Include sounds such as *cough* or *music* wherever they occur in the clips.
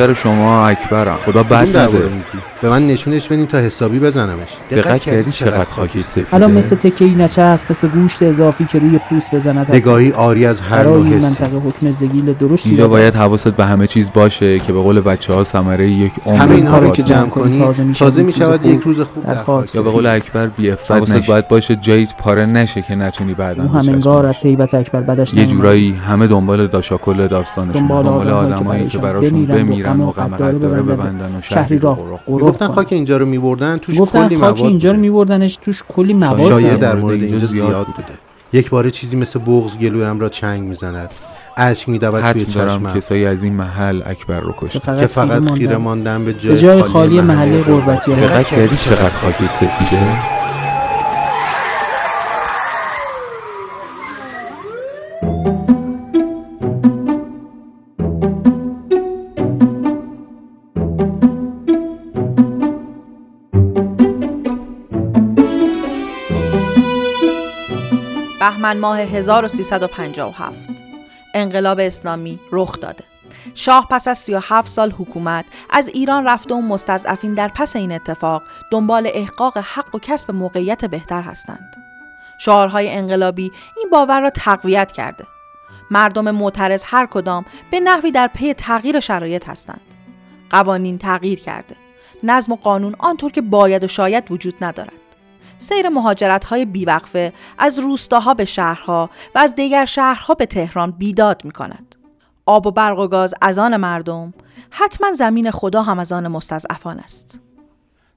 نوکر شما اکبرم. خدا بد نده. به من نشونش بدین تا حسابی بزنمش. دقت کردی چقدر خاکی سفیده؟ الان مثل تکه ای نچسب مثل گوشت اضافی که روی پوست بزند نگاهی آری از هر نوع منطقه حکم زگیل درشتی اینجا باید حواست به همه چیز باشه که به قول بچه ها ثمره یک عمر همه اینها رو که. جمع کنی تازه می‌شود تازه یک می شود روز یک خوب روز خوب در خاک. یا به قول اکبر بی حواست باید باشه جایت پاره نشه که نتونی بعدا او همنگار از هیبت اکبر بدش یه. جورایی همه دنبال داشاکل داستانشون دنبال آدمایی که براشون بمیرن و غم ببندند ببندن. و شهری را گفتن. خاک اینجا رو میبردن توش گفتن کلی خاک مواد اینجا رو. میبردنش توش کلی مواد شایعه بود. در مورد اینجا زیاد زیاد بوده یک بار چیزی مثل بغض گلویم را چنگ می‌زند اشک میدود توی چشمم کسایی از این محل اکبر رو که کشتن که فقط خیره ماندن. به جای خالی محله قربتی. دقت کردی چقدر خاکی سفیده بهمن ماه 1357 انقلاب اسلامی رخ داده. شاه پس از 37 سال حکومت از ایران رفته و مستضعفین در پس این اتفاق دنبال احقاق حق و کسب موقعیت بهتر هستند. شعارهای انقلابی این باور را تقویت کرده. مردم معترض هر کدام به نحوی در پی تغییر شرایط هستند. قوانین تغییر کرده. نظم و قانون آنطور که باید و شاید وجود ندارد. سیر مهاجرت های بیوقفه از روستاها به شهرها و از دیگر شهرها به تهران بیداد می کند. آب و برق و گاز از آن مردم حتما زمین خدا هم از آن مستضعفان است.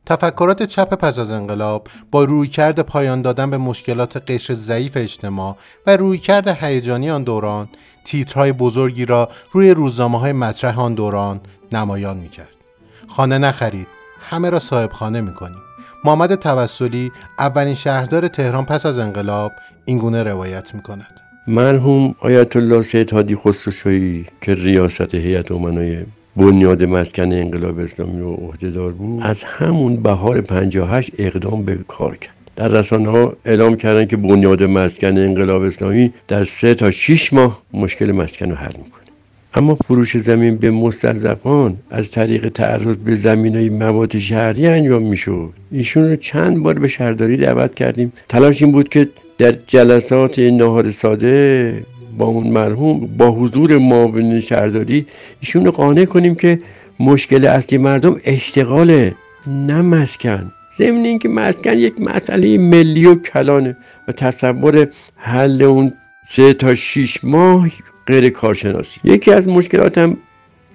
تفکرات چپ پس از انقلاب با رویکرد پایان دادن به مشکلات قشر ضعیف اجتماع و رویکرد هیجانی آن دوران تیترهای بزرگی را روی روزنامه های مطرح آن دوران نمایان می‌کرد خانه نخرید همه را صاحب خانه می‌کنیم محمد توسلی اولین شهردار تهران پس از انقلاب اینگونه روایت می‌کند. مرحوم آیت الله سید هادی خسروشاهی که ریاست هیئت امنای بنیاد مسکن انقلاب اسلامی رو عهدهدار بود از همون بهار 58 اقدام به کار کرد. در رسانه ها اعلام کردن که بنیاد مسکن انقلاب اسلامی در سه تا 6 ماه مشکل مسکن رو حل می‌کنه. اما فروش زمین به مستضعفان از طریق تعرض به زمین های مواد شهری انجام می‌شد. ایشون رو چند بار به شهرداری دعوت کردیم. تلاش این بود که در جلسات نهار ساده با اون مرحوم با حضور معاون شهرداری ایشون رو قانع کنیم که مشکل اصلی مردم اشتغاله نه مسکن. ضمن اینکه مسکن یک مسئله ملی و کلانه و تصور حل اون سه تا شیش ماه غیر کارشناسی. یکی از مشکلات هم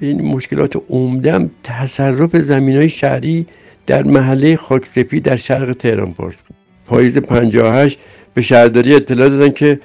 این مشکلات عمدم تصرف زمین های شهری در محله خاکسفید در شرق تهران پارس بود. پاییز 58 به شهرداری اطلاع دادن که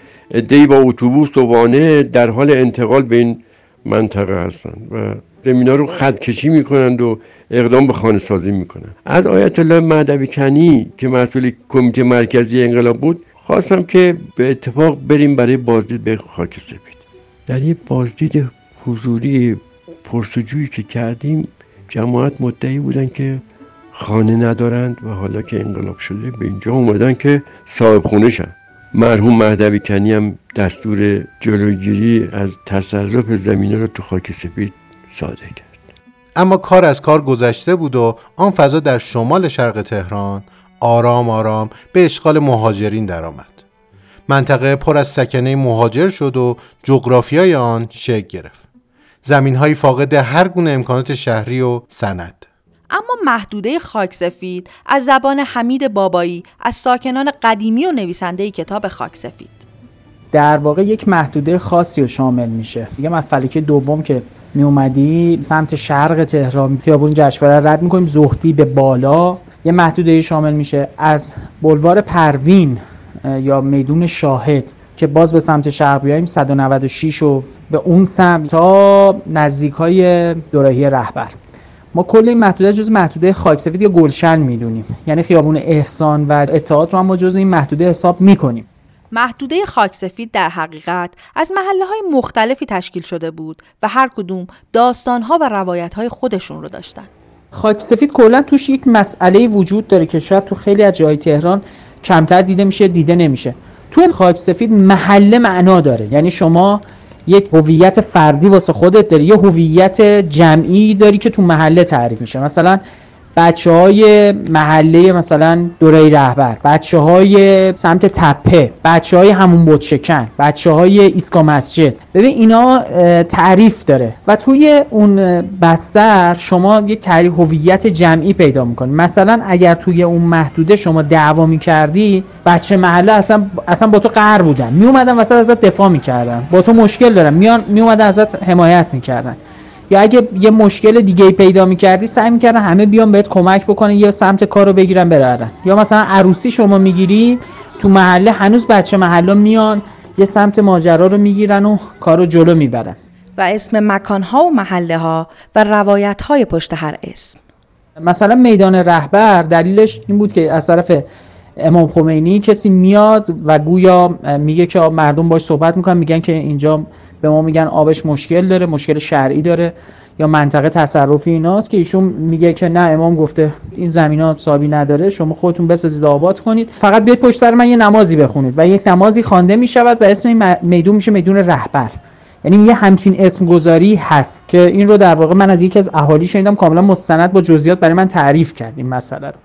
دی با اتوبوس و وانه در حال انتقال به این منطقه هستند و زمینا رو خط کشی می‌کنند و اقدام به خانه سازی می‌کنند. از آیت الله مهدوی کنی که مسئول کمیته مرکزی انقلاب بود خواستم که به اتفاق بریم برای بازدید به خاک سفید. در یه بازدید حضوری پرسجویی که کردیم جماعت مدعی بودن که خانه ندارند و حالا که انقلاب شده به اینجا اومدن که صاحب خونه شن مرحوم مهدوی کنی هم دستور جلوگیری از تصرف زمینه رو تو خاک سفید صادر کرد اما کار از کار گذشته بود و آن فضا در شمال شرق تهران آرام آرام به اشغال مهاجرین درآمد. منطقه پر از سکنه مهاجر شد و جغرافیای آن شکل گرفت. زمین های فاقد هر گونه امکانات شهری و سند. اما محدوده خاک سفید از زبان حمید بابایی از ساکنان قدیمی و نویسنده کتاب خاک سفید در واقع یک محدوده خاصی رو شامل میشه دیگه من فلکه دوم که می اومدی سمت شرق تهران خیابون جشنواره رد می‌کنیم زهدی به بالا یه محدوده شامل میشه از بلوار پروین یا میدون شاهد که باز به سمت شرق بیایم 196 و به اون سمت تا نزدیک های دوراهی رهبر. ما کل این محدوده جز محدوده خاکسفید یا گلشن می‌دونیم. یعنی خیابون احسان و اتحاد رو هم ما جز این محدوده حساب می‌کنیم. محدوده خاک سفید در حقیقت از محله های مختلفی تشکیل شده بود و هر کدوم داستان ها و روایت های خودشون رو داشتن. خاک سفید کلا توش یک مسئله وجود داره که شاید تو خیلی از جای تهران کمتر دیده میشه دیده نمیشه. تو خاک سفید محله معنا داره. یعنی شما یک هویت فردی واسه خودت داری یه هویت جمعی داری که تو محله تعریف میشه. مثلا بچه های محله مثلا دوره رهبر بچه های سمت تپه بچه های همون بودشکن بچه های ایسکا مسجد. ببین اینا تعریف داره و توی اون بستر شما یک تعریف هویت جمعی پیدا می‌کنی. مثلا اگر توی اون محدوده شما دعوا می‌کردی بچه محله اصلا اصلا با تو قهر بودن. میومدن وسط ازت دفاع می‌کردن. با تو مشکل دارن. میان میومدن ازت حمایت می‌کردن. یا اگه یه مشکل دیگه پیدا می‌کردی سعی می‌کردن همه بیان بهت کمک بکنن یا سمت کار رو بگیرن برن یا مثلا عروسی شما می‌گیری تو محله هنوز بچه محله میان یه سمت ماجرا رو می‌گیرن و کار رو جلو می‌برن. و اسم مکانها و محله ها و روایت های پشت هر اسم. مثلا میدان رهبر دلیلش این بود که از طرف امام خمینی کسی میاد و گویا میگه که مردم باش صحبت می‌کنن میگن که اینجا به ما میگن آبش مشکل داره مشکل شرعی داره یا منطقه تصرفی ایناست که ایشون میگه که نه امام گفته این زمین ها صابی نداره شما خودتون بسازید آباد کنید. فقط بیاید پشت من یه نمازی بخونید و یک نمازی خوانده می‌شود و اسم میدون میشه میدون رهبر. یعنی یه همچین اسم گذاری هست که این رو در واقع من از یکی از اهالی شنیدم کاملا مستند با جزئیات برای من تعریف کرد این مسئله رو.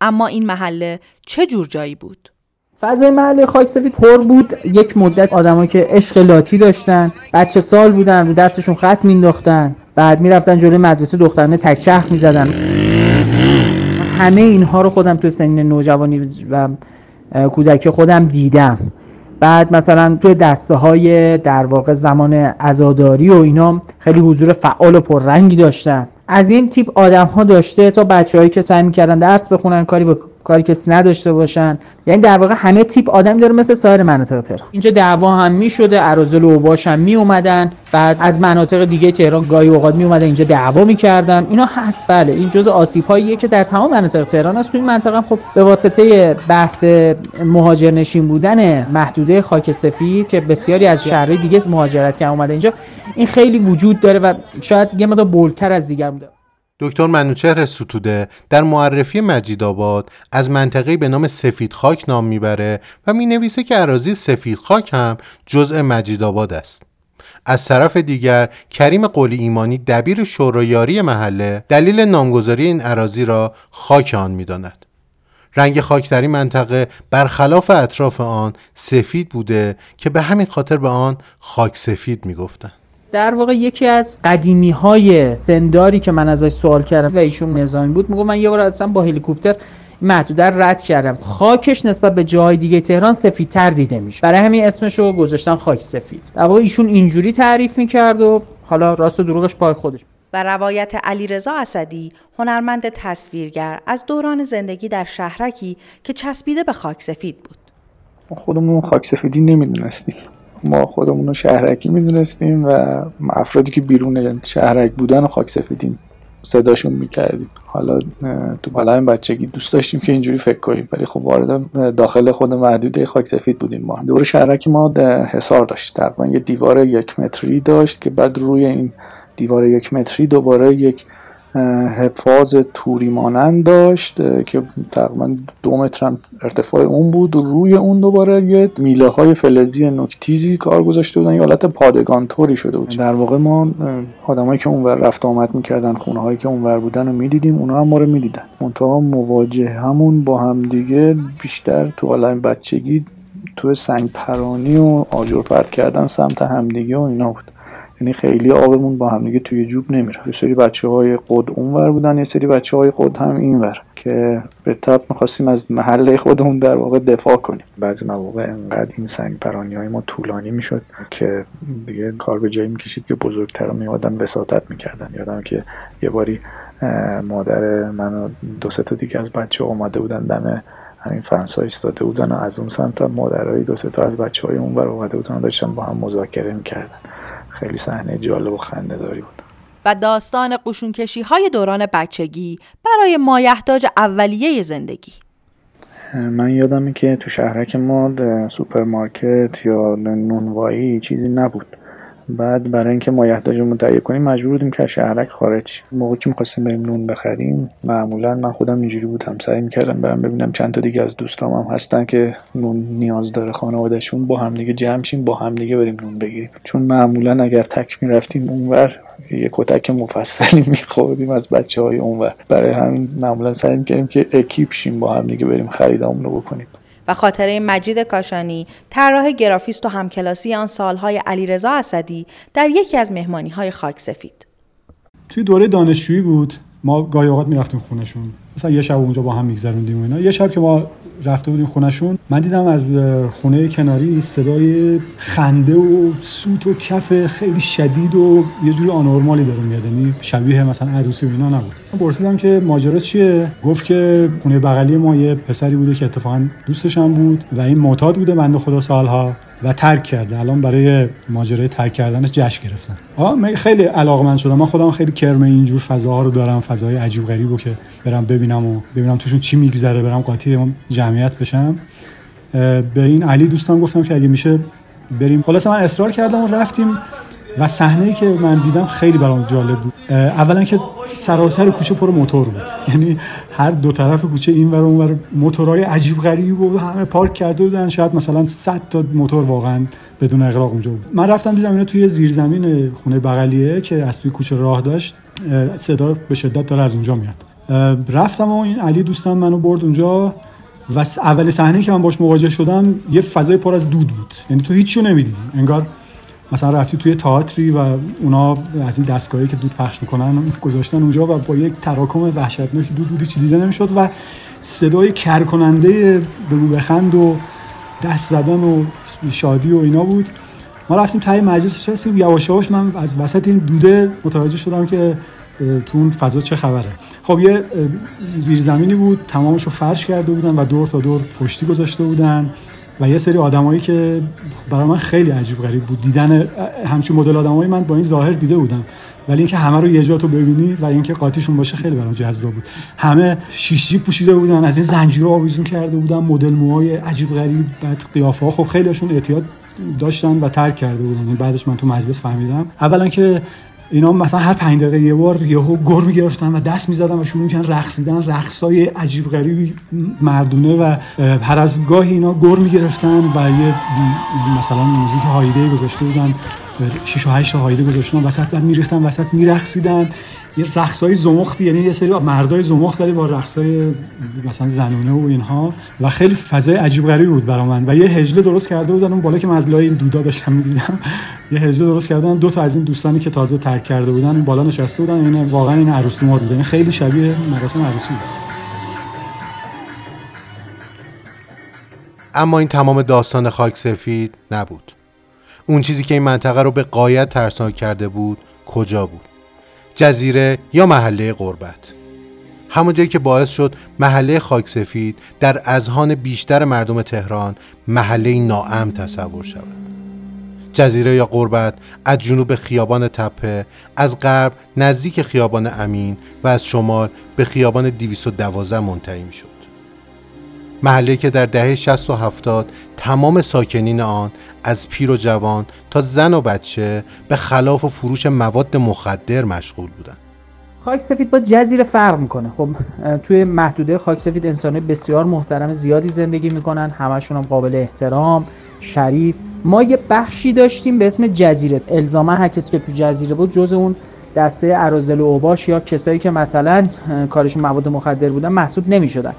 اما این محله چه جور جایی بود؟ فضای محله خاک سفید پر بود. یک مدت آدمایی که عشق لاتی داشتن بچه سال بودن رو دستشون خط مینداختن بعد می‌رفتن جلوی مدرسه دخترانه تکچرخ می‌زدن. همه اینها رو خودم تو سنین نوجوانی و کودکی خودم دیدم. بعد مثلا توی دسته های در واقع زمان ازاداری و اینا خیلی حضور فعال و پررنگی داشتن. از این تیپ آدم ها داشته تا بچههایی که سعی می‌کردن درس بخونن کاری به کاری کسی نداشته باشن. یعنی در واقع همه تیپ آدم داره مثل سایر مناطق تهران. اینجا دعوا هم می‌شده اراذل و اوباش هم می اومدن بعد از مناطق دیگه تهران گاهی اوقات می اومدن اینجا دعوا می‌کردن. اینا هست بله. این جزء آسیب هاییه که در تمام مناطق تهران است تو این منطقه خب به واسطه بحث مهاجرنشین بودن محدوده خاک سفید که بسیاری از شهرهای دیگه مهاجرت کردن اومده اینجا این خیلی وجود داره و شاید یه مقدار بولتر از دیگر بوده دکتر منوچهر ستوده در معرفی مجید آباد از منطقه به نام سفید خاک نام می‌بره و می نویسه که عراضی سفید خاک هم جزء مجید آباد است. از طرف دیگر کریم قولی ایمانی دبیر شورایاری محله دلیل نامگذاری این عراضی را خاک آن می‌داند. رنگ خاک در این منطقه برخلاف اطراف آن سفید بوده که به همین خاطر به آن خاک سفید می‌گفتند. در واقع یکی از قدیمی های سنداری که من ازش سوال کردم و ایشون نظامی بود میگم من یه بار اصلا با هلیکوپتر محدوده رد کردم. خاکش نسبت به جای دیگه تهران سفیدتر دیده میشه برای همین اسمش رو گذاشتن خاک سفید. در واقع ایشون اینجوری تعریف می‌کرد و حالا راست و دروغش پای خودش. و روایت علیرضا اسدی هنرمند تصویرگر از دوران زندگی در شهرکی که چسبیده به خاک سفید بود. خودمون خاک سفیدی نمی‌دونستیم. ما خودمون رو شهرکی می‌دونستیم و افرادی که بیرون شهرک بودن و خاک سفیدیم صداشون می‌کردیم. حالا تو بالا این بچگی دوست داشتیم که اینجوری فکر کنیم ولی خب وارد داخل خود محدوده خاک سفید بودیم ما. دور شهرکی ما حصار داشت. تقریبا یه دیوار یک متری داشت که بعد روی این دیوار یک متری دوباره یک حفاظ توری مانند داشت که تقریبا دو متر ارتفاع اون بود روی اون دوباره یه میله های فلزی نکتیزی کار گذاشته بودن یه حالت پادگان توری شده بود. در واقع ما آدمایی که اونور رفت آمد می‌کردن خونه هایی که اونور بودن رو می‌دیدیم اونا هم ما رو می‌دیدن. منتها مواجه همون با همدیگه بیشتر تو عالم بچگی تو سنگ پرانی و آجر پرت کردن سمت همدیگه و اینا بود. یعنی خیلی آبمون با هم دیگه توی جوب نمیره. یه سری بچه های قد اونور بودن یه سری بچه های قد هم اینور که به تب می‌خواستیم از محله خودمون در واقع دفاع کنیم. بعضی مواقع انقدر این سنگ پرانی های ما طولانی می‌شد که دیگه کار به جایی می‌کشید که بزرگتر میادن وساطت می‌کردن. یادم که یه باری مادر من و دو تا دیگه از بچه اومده بودن دم همین فرانسا ایستاده بودن و از اون سمت مادرای دو تا از بچه های اون بر اومده بودن و داشتن با هم مذاکره می‌کردن. خیلی صحنه جالب و خنده داری بود. و داستان قشونکشی های دوران بچگی برای مایحتاج اولیه زندگی. من یادمه که تو شهرک ما سوپرمارکت یا نونوایی چیزی نبود. بعد برای اینکه مایحتاجمون تهیه کنیم مجبور بودیم که شهرک خارج موقعی که می‌خواستیم بریم نون بخریم معمولا من خودم اینجوری بودم. سعی می‌کردم برم ببینم چند تا دیگه از دوستام هم هستن که نون نیاز داره خانوادهشون. با هم دیگه جمع شیم با هم دیگه بریم نون بگیریم. چون معمولا اگر تک می‌رفتیم اونور یه کتک مفصلی *laughs* میخوردیم از بچه های اونور. برای همین معمولا سعی می‌کردیم که اکیپ شیم با هم دیگه بریم خریدامون رو بکنیم. و خاطره مجید کاشانی طراح گرافیست و همکلاسی آن سالهای علیرضا اسدی در یکی از مهمانی های خاک سفید. توی دوره دانشجویی بود. ما گاهی اوقات می‌رفتیم خونشون مثلا یه شب اونجا با هم میگذروندیم و اینا. یه شب که ما رفته بودیم خونشون من دیدم از خونه کناری صدای خنده و سوت و کف خیلی شدید و یه جوری آنورمالی داره میاد یعنی شبیه مثلا عروسی و اینا نبود. من پرسیدم که ماجرا چیه؟ گفت که خونه بغلی ما یه پسری بوده که اتفاقا دوستش هم بود و این معتاد بوده بنده خدا سالها. و ترک کرده. الان برای ماجرای ترک کردنش جشن گرفتن. آه من خیلی علاقمند شدم. من خودم خیلی کرم اینجور فضاها رو دارم فضای عجیب غریبو که برم ببینم و ببینم توشون چی میگذره برم قاطی جمعیت بشم. به این علی دوستم گفتم که اگه میشه بریم. خلاص من اصرار کردم و رفتیم. و صحنه که من دیدم خیلی برام جالب بود. اولا که سراسر کوچه پر موتور بود. *laughs* یعنی هر دو طرف کوچه این ور اون ور موتورهای عجیب غریب بود همه پارک کرده بودن. شاید مثلا 100 تا موتور واقعا بدون اغراق اونجا بود. من رفتم دیدم اینا توی زیرزمین خونه بغلیه که از توی کوچه راه داشت. صدا به شدت داره از اونجا میاد. رفتم و این علی دوستم منو برد اونجا و اول صحنه که من باش مواجه شدم یه فضای پر از دود بود. یعنی تو هیچ نمی‌دیدی. انگار مثلا رفتی توی تئاتری و اونا از این دستگاهی که دود پخش می‌کنن گذاشتن اونجا و با یک تراکم وحشتناک دود بودی چی دیده نمی‌شد و صدای کرکننده بگو بخند و دست زدن و شادی و اینا بود. ما رفتیم تای مجلس نشستیم. یواش من از وسط این دوده متوجه شدم که تو اون فضا چه خبره. خب یه زیرزمینی بود. تمامش رو فرش کرده بودن و دور تا دور پشتی گذاشته بودن. و یه سری آدمایی که برای من خیلی عجیب غریب بود. دیدن همچین مدل آدمایی من با این ظاهر دیده بودم. ولی اینکه همه رو یه جا تو ببینی و اینکه قاطیشون باشه خیلی برام جذاب بود. همه شیش پوشیده بودن از این زنجیرها آویزون کرده بودن مدل موهای عجیب غریب بعد قیافه ها خب خیلیشون اعتیاد داشتن و ترک کرده بودن. یعنی بعدش من تو مجلس فهمیدم. اولا که اینا مثلا هر پنج دقیقه یه بار یهو گر می‌گرفتن و دست می‌زدن و شروع می‌کنن رقصیدن. رقصای عجیب غریبی مردونه و هر از گاهی اینا گر می‌گرفتن و یه مثلا موزیک هایده گذاشته بودن. 6 و 8 هایده گذاشتن وسط بعد میریختن وسط میرقصیدن. یه رقصای زمختی یعنی یه سری مردای زمخت ولی با رقصای مثلا زنونه و اینها. و خیلی فضای عجیب غریبی بود برای من. و یه هجله درست کرده بودن. اون بالا که من این دودا داشتم می‌دیدم یه هجله درست کردن دو تا از این دوستانی که تازه ترک کرده بودن اون بالا نشسته بودن. این واقعا این عروس نوار بودن خیلی شبیه مراسم عروسی بود. اما این تمام داستان خاک سفید نبود. اون چیزی که این منطقه رو به قایت ترسناک کرده بود کجا بود؟ جزیره یا محله قربت همون جایی که باعث شد محله خاکسفید در اذهان بیشتر مردم تهران محله ناام تصور شود. جزیره یا قربت از جنوب خیابان تپه از غرب نزدیک خیابان امین و از شمال به خیابان 212 منتهی می شد محله که در دهه 60 و 70 تمام ساکنین آن از پیر و جوان تا زن و بچه به خلاف و فروش مواد مخدر مشغول بودند. خاک سفید با جزیره فرق می‌کنه. خب توی محدوده خاک سفید انسانی بسیار محترم زیادی زندگی می‌کنن همشون هم قابل احترام شریف. ما یه بخشی داشتیم به اسم جزیره. الزاما هر کسی که تو جزیره بود جز اون دسته ارازل و اوباش یا کسایی که مثلا کارشون مواد مخدر بودن محسوب نمی‌شدن.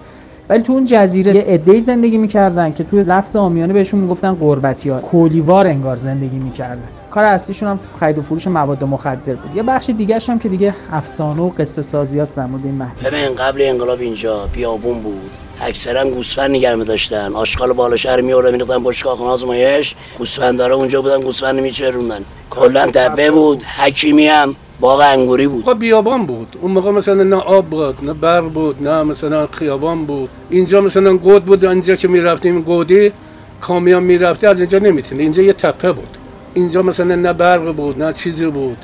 ولی تو اون جزیره یه عده‌ای زندگی می‌کردن که توی لفظ آمیانه بهشون می‌گفتن قربتی ها کولیوار انگار زندگی می‌کردن. کار اصلیشون هم خرید و فروش مواد مخدر بود. یه بخش دیگه هم که دیگه افسانه و قصه سازی در مورد این ببین قبل انقلاب اینجا بیابون بود. اکثرا گوسفند نگرم داشتن آشغال بالا شهر میوردن میریختن پشت کاخ آزمایش. گوسفندارا اونجا بودن گوسفند میچروندن کلا تپه بود حکیمی هم باغ انگوری بود. خب بیابان بود. اون موقع مثلا نه آب بود نه برق بود نه مثلا خیابان بود. اینجا مثلا گود بود اینجا که می‌رفتیم گودی کامیان می‌رفته از اینجا نمی‌تونه اینجا یه تپه بود. اینجا مثلا نه برق بود نه چیزی بود.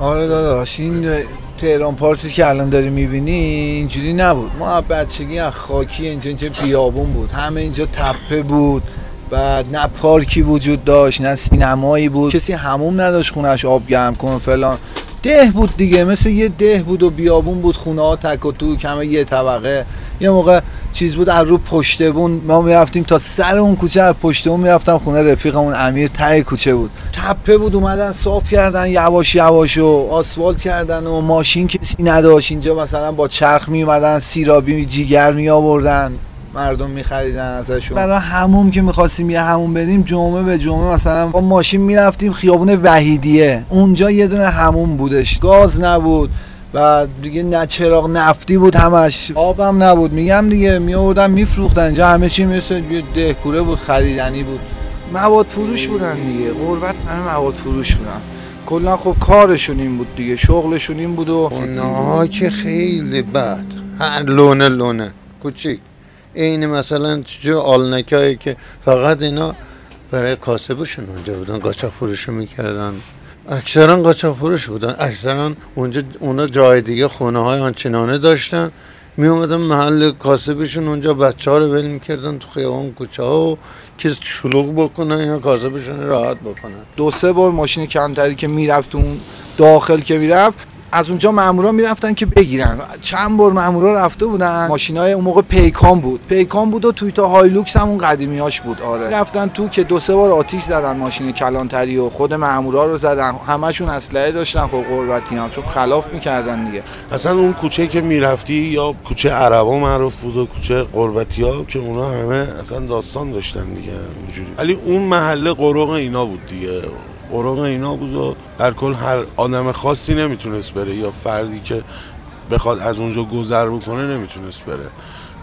آره داداش این تهران پارسی که الان داری می‌بینی اینجوری نبود. ما بچگی از خاکی اینجا اینجا بیابون بود. همه اینجا تپه بود. و نه پارکی وجود داشت نه سینمایی بود. کسی هموم نداشت خونش آب گرم کن فلان. ده بود دیگه مثل یه ده بود و بیابون بود خونه ها تک و تو کمه یه طبقه. یه موقع چیز بود از رو پشتبون ما می‌رفتیم تا سر اون کوچه از پشتبون می‌رفتم خونه رفیقمون امیر ته کوچه بود. تپه بود اومدن صاف کردن یواش یواش و آسفالت کردن و ماشین کسی نداشت. اینجا مثلا با چرخ می سیرابی جیگر می آوردن مردم میخریدن ازشون. برای هموم که می‌خواستیم یه هموم بریم جمعه به جمعه مثلا با ماشین می‌رفتیم خیابون وحیدیه. اونجا یه دونه هموم بودش. گاز نبود. و دیگه نه چراغ نفتی بود همش. آبم نبود. میگم دیگه می آوردن میفروختن. اینجا همه چی مثل یه دهکوره بود خریدنی بود. مواد فروش بودن دیگه. قربت همه مواد فروش بودن. کلا خب کارشون این بود دیگه. شغلشون این بود و ها که خیلی بد. هر لونه لونه. کوچیک. این مثلا جو آلنکایی که فقط اینا برای کاسبشون اونجا بودن. گاچا فروش می‌کردن. اکثرا قاچاق فروش بودن. اکثرا اونجا اونا جای دیگه خونه های آنچنانه داشتن. می اومدن محل کاسبشون اونجا بچه ها رو ول می‌کردن تو خیابان کوچه ها و کس شلوغ بکنن یا کاسبشون راحت بکنن. دو سه بار ماشین کمتری که می‌رفت اون داخل که می‌رفت از اونجا مامورا می‌رفتن که بگیرن. چند بار مامورا رفته بودن. ماشینای اون موقع پیکان بود. پیکان بود و توی تا هایلوکس هم اون قدیمیاش بود. آره. رفتن تو که دو سه بار آتیش زدن ماشین کلانتری و خود مامورا رو زدن. همشون اسلحه داشتن خب قربتی هم چون خلاف می‌کردن دیگه. اصلا اون کوچه که می‌رفتی یا کوچه عربا معروف بود و کوچه قربتی ها که اونا همه اصلا داستان داشتن دیگه اونجوری ولی اون محله قروق اینا بود دیگه. قروق اینا بود و در کل هر آدم خاصی نمی‌تونست بره یا فردی که بخواد از اونجا گذر بکنه نمی‌تونست بره.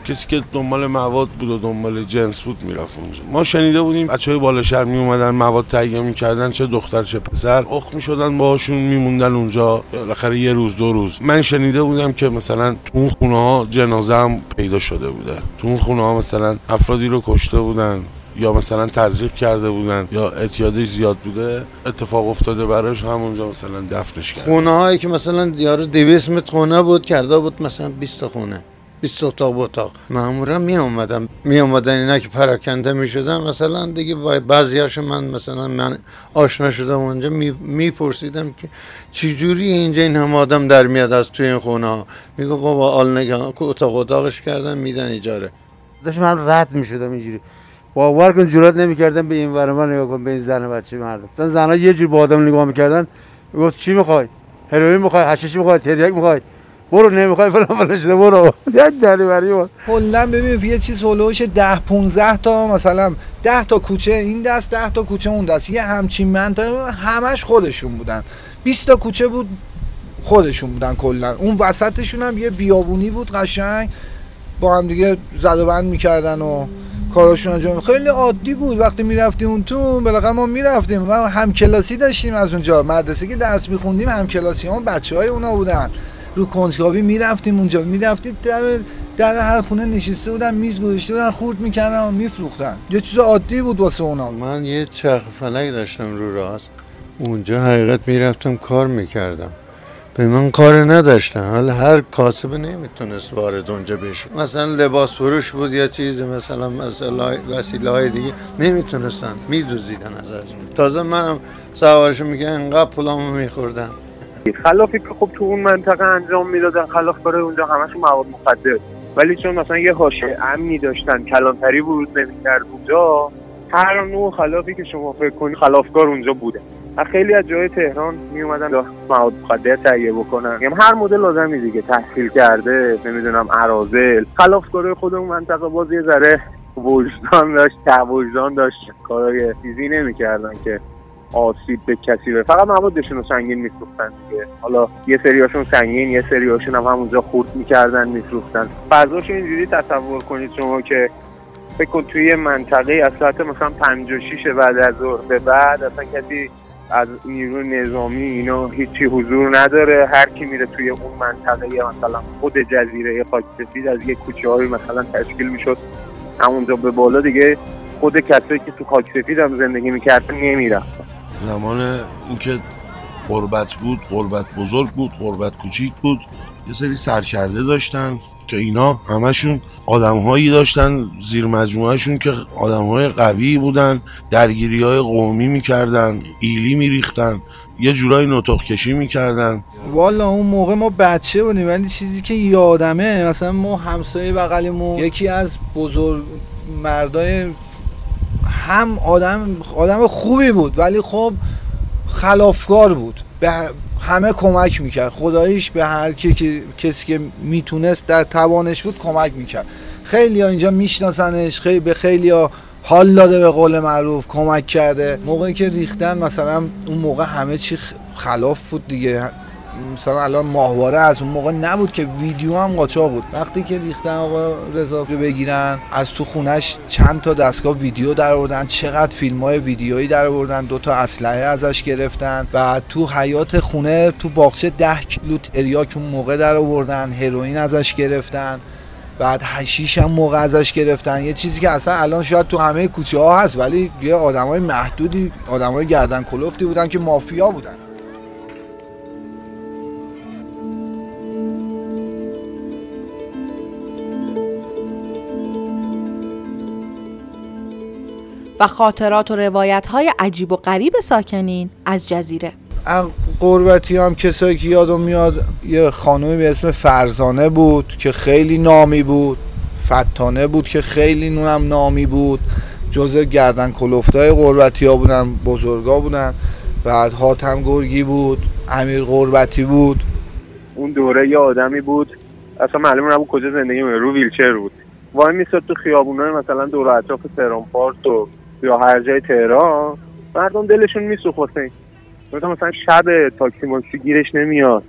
کسی که دنبال مواد بود و دنبال جنس بود می‌رفت اونجا. ما شنیده بودیم بچه های بالا شهر می اومدن مواد تهیه می‌کردن چه دختر چه پسر. اخ می‌شدن باهاشون میموندن اونجا. بالاخره یه روز دو روز. من شنیده بودم که مثلا تو اون خونه ها جنازه هم پیدا شده بوده. تو اون خونه ها مثلا افرادی رو کشته بودن. یا مثلا تزریق کرده بودن یا اعتیادش زیاد بوده اتفاق افتاده براش همونجا مثلا دفنش کرد خونه هایی که مثلا یارو 200 متر خونه بود کرده بود مثلا 20 خونه 20 اتاق اتاق. مامورا می اومدن می اومدن اینا که پراکنده می شدن مثلا دیگه با بعضیاش من مثلا من آشنا شدم اونجا می پرسیدم که چی جوری اینجا این هم آدم در میاد از توی این خونه ها؟ میگه بابا آل نگاه اتاق اتاقش کردن میدن اجاره. داشت من رد می شدم اینجوری. باور کن جرات نمی‌کردن به این ور من نگاه کن به این زن بچه مردم مثلا زنا یه جور با آدم نگاه می‌کردن گفت چی می‌خوای هروئین می‌خوای حشیش می‌خوای تریاک می‌خوای برو نمی‌خوای فلان فلان شده برو یک دری بری بود کلا ببین یه چیز هولوش 10 15 تا مثلا 10 تا کوچه این دست 10 تا کوچه اون دست یه همچین منطقه همش خودشون بودن 20 تا کوچه بود خودشون بودن کلا اون وسطشون هم یه بیابونی بود قشنگ با هم دیگه زد و بند می‌کردن و کاراشون انجام خیلی عادی بود. وقتی می‌رفتیم اون تو بالاخره ما می‌رفتیم. ما هم کلاسی داشتیم از اونجا. مدرسه که درس میخوندیم هم کلاسی هم بچه های اونا بودن. رو کنجکاوی می‌رفتیم اونجا. می‌رفتیم در در هر خونه نشسته بودن میز گذاشته بودن خورد می‌کردن و میفروختن. یه چیز عادی بود واسه اونا. من یه چرخ فلک داشتم رو راست. اونجا حقیقت می‌رفتم کار می‌کردم. به من کار نداشتن. حالا هر کاسب نمی‌تونست وارد اونجا بشه. مثلا لباس فروش بود یا چیزی مثلا مثلا وسیله های دیگه نمی‌تونستن. میدوزیدن ازش تازه منم سوارش میگه انقدر پولامو میخوردن. خلافی که خب تو اون منطقه انجام می‌دادن خلاف برای اونجا همشون مواد مخدر. ولی چون مثلا یه حاشیه امنی داشتن کلانتری ورود نمی‌کرد اونجا هر نوع خلافی که شما فکر کنید خلافکار اونجا بوده خیلی از جای تهران می اومدن مواد مخدر تهیه بکنن. یعنی هر مدل لازمی دیگه. تحصیل کرده نمی‌دونم ارازل خلافکار خودمون منطقه باز یه ذره وجدان داشت وجدان داشت. کارای چیزی نمی‌کردن که آسیب به کسی به فقط موادشون رو سنگین میفروختن دیگه. حالا یه سریاشون سنگین یه سریاشون هم همونجا خورد می‌کردن میفروختن. فضاش اینجوری تصور کنید شما که فکر کن توی منطقه از ساعت مثلا 56 بعد از ظهر به بعد اصلا کسی از نیرو نظامی اینا هیچی حضور نداره. هر کی میره توی اون منطقه مثلا خود جزیره خاک سفید از یه کوچه های مثلا تشکیل می‌شد. همونجا به بالا دیگه خود کسایی که تو خاک سفید هم زندگی می‌کردن نمی‌رفتن. زمان اینکه قربت بود قربت بزرگ بود قربت کوچیک بود یه سری سرکرده داشتن. که اینا همشون آدمهایی داشتن زیر مجموعهشون که آدمهای قوی بودن درگیری های قومی می‌کردن ایلی میریختن یه جورایی نطق کشی می‌کردن. والا اون موقع ما بچه بودیم ولی چیزی که یادمه مثلا ما همسایه بغلیمون یکی از بزرگ مردای هم آدم آدم خوبی بود ولی خب خلافکار بود. به همه کمک می‌کرد. خداییش به هر کی که کسی که می‌تونست در توانش بود کمک می‌کرد. خیلی ها اینجا میشناسنش خیلی به خیلی ها حال داده به قول معروف کمک کرده. موقعی که ریختن مثلا اون موقع همه چی خلاف بود دیگه. مثلا الان ماهواره از اون موقع نبود که ویدیو هم قاچاق بود. وقتی که ریختن آقا رضا رو بگیرن از تو خونش چند تا دستگاه ویدیو در آوردن چقدر فیلم های ویدیویی در آوردن دو تا اسلحه ازش گرفتن و تو حیات خونه تو باغچه 10 کیلو تریاک اون موقع در آوردن هروئین ازش گرفتن بعد هشیش هم موقع ازش گرفتن. یه چیزی که اصلا الان شاید تو همه کوچه ها هست ولی یه آدمای محدودی آدمای گردن کلفتی بودن که مافیا بودن. و خاطرات و روایت های عجیب و غریب ساکنین از جزیره. قربتی هم کسایی که یادم میاد یه خانومی به اسم فرزانه بود که خیلی نامی بود. فتانه بود که خیلی نونم نامی بود. جزء گردن کلفتای قربتی ها بودن بزرگا بودن. بعد حاتم گرگی بود امیر قربتی بود. اون دوره یه آدمی بود. اصلا معلوم نبود کجا زندگی می‌کنه رو ویلچر بود. وای میستاد تو خیابونای مثلا دور اطراف تهران پارک و یا هر جای تهران مردم دلشون میسوخت. واسه مثلا شب تاکسی ماکسی گیرش نمیاد.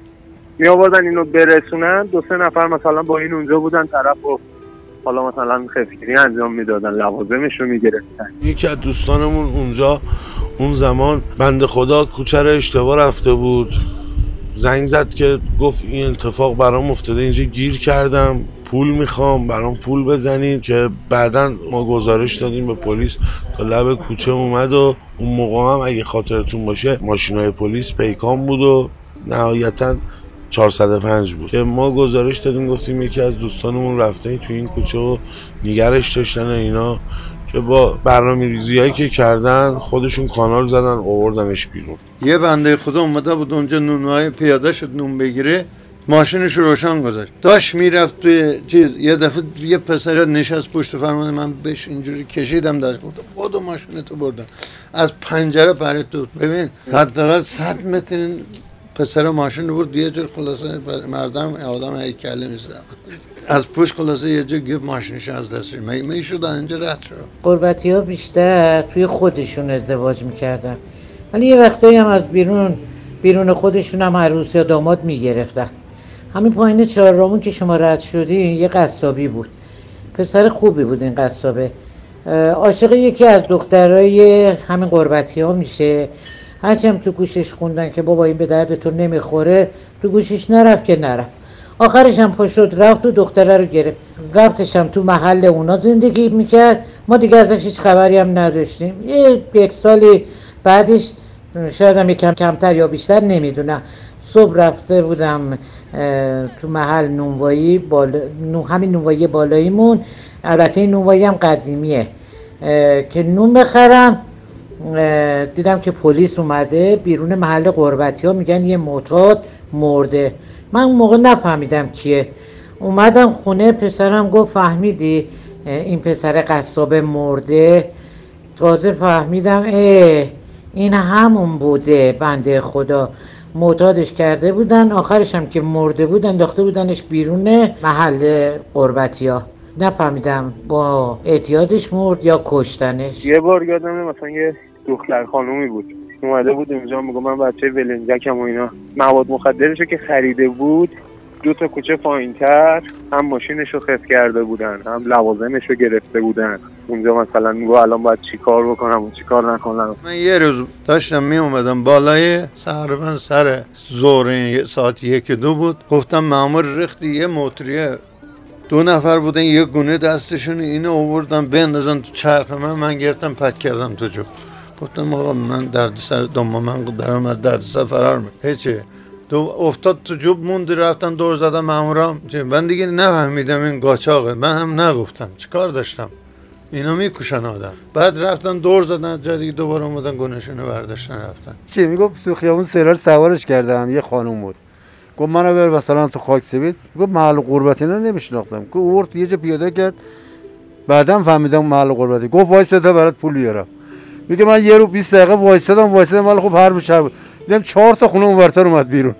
می آوردن اینو برسونن دو سه نفر مثلا با این اونجا بودن طرف و حالا مثلا خفگیری انجام می‌دادن لوازمش رو می‌گرفتن. یکی از دوستانمون اونجا اون زمان بند خدا کوچه اشتباه رفته بود. زنگ زد که گفت این اتفاق برام افتاده اینجا گیر کردم. پول می‌خوام برام پول بزنید که بعدا ما گزارش دادیم به پلیس. تا لب کوچه اومد و اون موقع هم اگه خاطرتون باشه ماشین های پلیس پیکان بود و نهایتا 405 بود. که ما گزارش دادیم گفتیم یکی از دوستانمون رفته تو این کوچه و نگرش داشتن اینا که با برنامه ریزی هایی که کردن خودشون کانال زدن آوردنش بیرون. یه بنده خدا اومده بود اونجا نونهای پیاده شد نون بگیره. ماشینش روشن گذاشت. داشت می‌رفت توی چیز یه دفعه یه پسر نشست پشت فرمان من بهش اینجوری کشیدم داشت گفتم بودو ماشین تو بردم از پنجره پرید تو. ببین حداقل 100 متر پسر ماشین رو برد یه جور خلاصه مردم آدم هیکله نیست از پشت خلاصه یه جور گفت ماشینش از دستش می شد اینجا رد شد؟ قربتی ها بیشتر توی خودشون ازدواج می‌کردن. ولی یه وقتایی هم از بیرون بیرون خودشون هم عروس یا داماد می‌گرفتن. همین پایین چهاررامون که شما رد شدی یه قصابی بود. پسر خوبی بود این قصابه. عاشق یکی از دخترای همین قربتی ها میشه. هرچی هم تو گوشش خوندن که بابا این به درد تو نمی‌خوره تو گوشش نرفت که نرفت. آخرش هم پشت رفت و دختره رو گرفت. رفتش هم تو محل اونا زندگی می‌کرد. ما دیگه ازش هیچ خبری هم نداشتیم. یه یک سالی بعدش شاید هم کم کمتر یا بیشتر نمی‌دونم. صبح رفته بودم تو محل نونوایی بالا... همین نونوایی بالاییمون. البته این نونوایی هم قدیمیه. که نون بخرم دیدم که پلیس اومده بیرون محل قربتی ها میگن یه معتاد مرده. من موقع نفهمیدم کیه. اومدم خونه پسرم گفت فهمیدی؟ این پسر قصاب مرده. تازه فهمیدم اه این همون بوده بنده خدا. معتادش کرده بودن آخرش هم که مرده بود انداخته بودنش بیرون محل قربتی ها نفهمیدم با اعتیادش مرد یا کشتنش. یه بار یادم مثلا یه دختر خانومی بود. اومده بود اینجا میگم من بچه ولنجکم و اینا. مواد مخدرشو که خریده بود دو تا کوچه پایینتر هم ماشینش رو خف کرده بودن هم لوازمش رو گرفته بودن. اونجا مثلا میگو الان باید چیکار بکنم و چیکار نکنم. من یه روز داشتم می اومدم بالای سهربن سر ظهر ساعت یک دو بود. گفتم مامور رختی یه موتریه. دو نفر بودن یه گونه دستشون اینو آوردن بندازن تو چرخ من من گرفتم پک کردم تو جو گفتم آقا من درد سر دوم من دارم از درد سر فرار دو افتاد تو جوب موند رفتن دور زدن مامورام من دیگه نفهمیدم این قاچاقه. من هم نگفتم. چیکار داشتم؟ اینا می‌کشن آدم. بعد رفتن دور زدن جا دیگه دوباره اومدن گونشونو برداشتن رفتن. چی می‌گفت؟ تو خیابون سرار سوارش کردم. یه خانوم بود. گفت منو بر مثلا تو خاک سفید. گفت محل قربت اینا نمیشناختم. گفت اورد یه جا پیاده کرد. بعدم فهمیدم محل قربتی. گفت وایساده برات پول بیارم. میگه من یه رو 20 دقیقه وایسادم وایسادم ولی خب هر بود دیدم چهار تا خونه اونورتر اومد بیرون.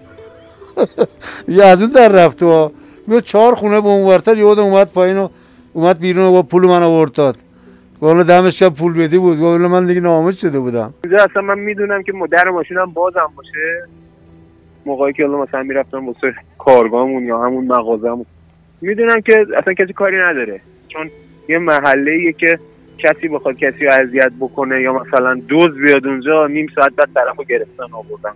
*laughs* یه از اون در رفت و میگه چهار خونه به اونورتر یه اومد پایین و اومد بیرون و با پول من آورد داد. گفت دمش که پول بدی بود. گفت من دیگه نامش شده بودم. اصلا من می‌دونم که در ماشینم بازم باشه. موقعی که مثلا می‌رفتم واسه کارگاهمون یا همون مغازهمون. می‌دونم که اصلا کسی کاری نداره. چون یه محله که کسی بخواد کسی رو اذیت بکنه یا مثلا دوز بیاد اونجا نیم ساعت بعد طرفو گرفتن آوردن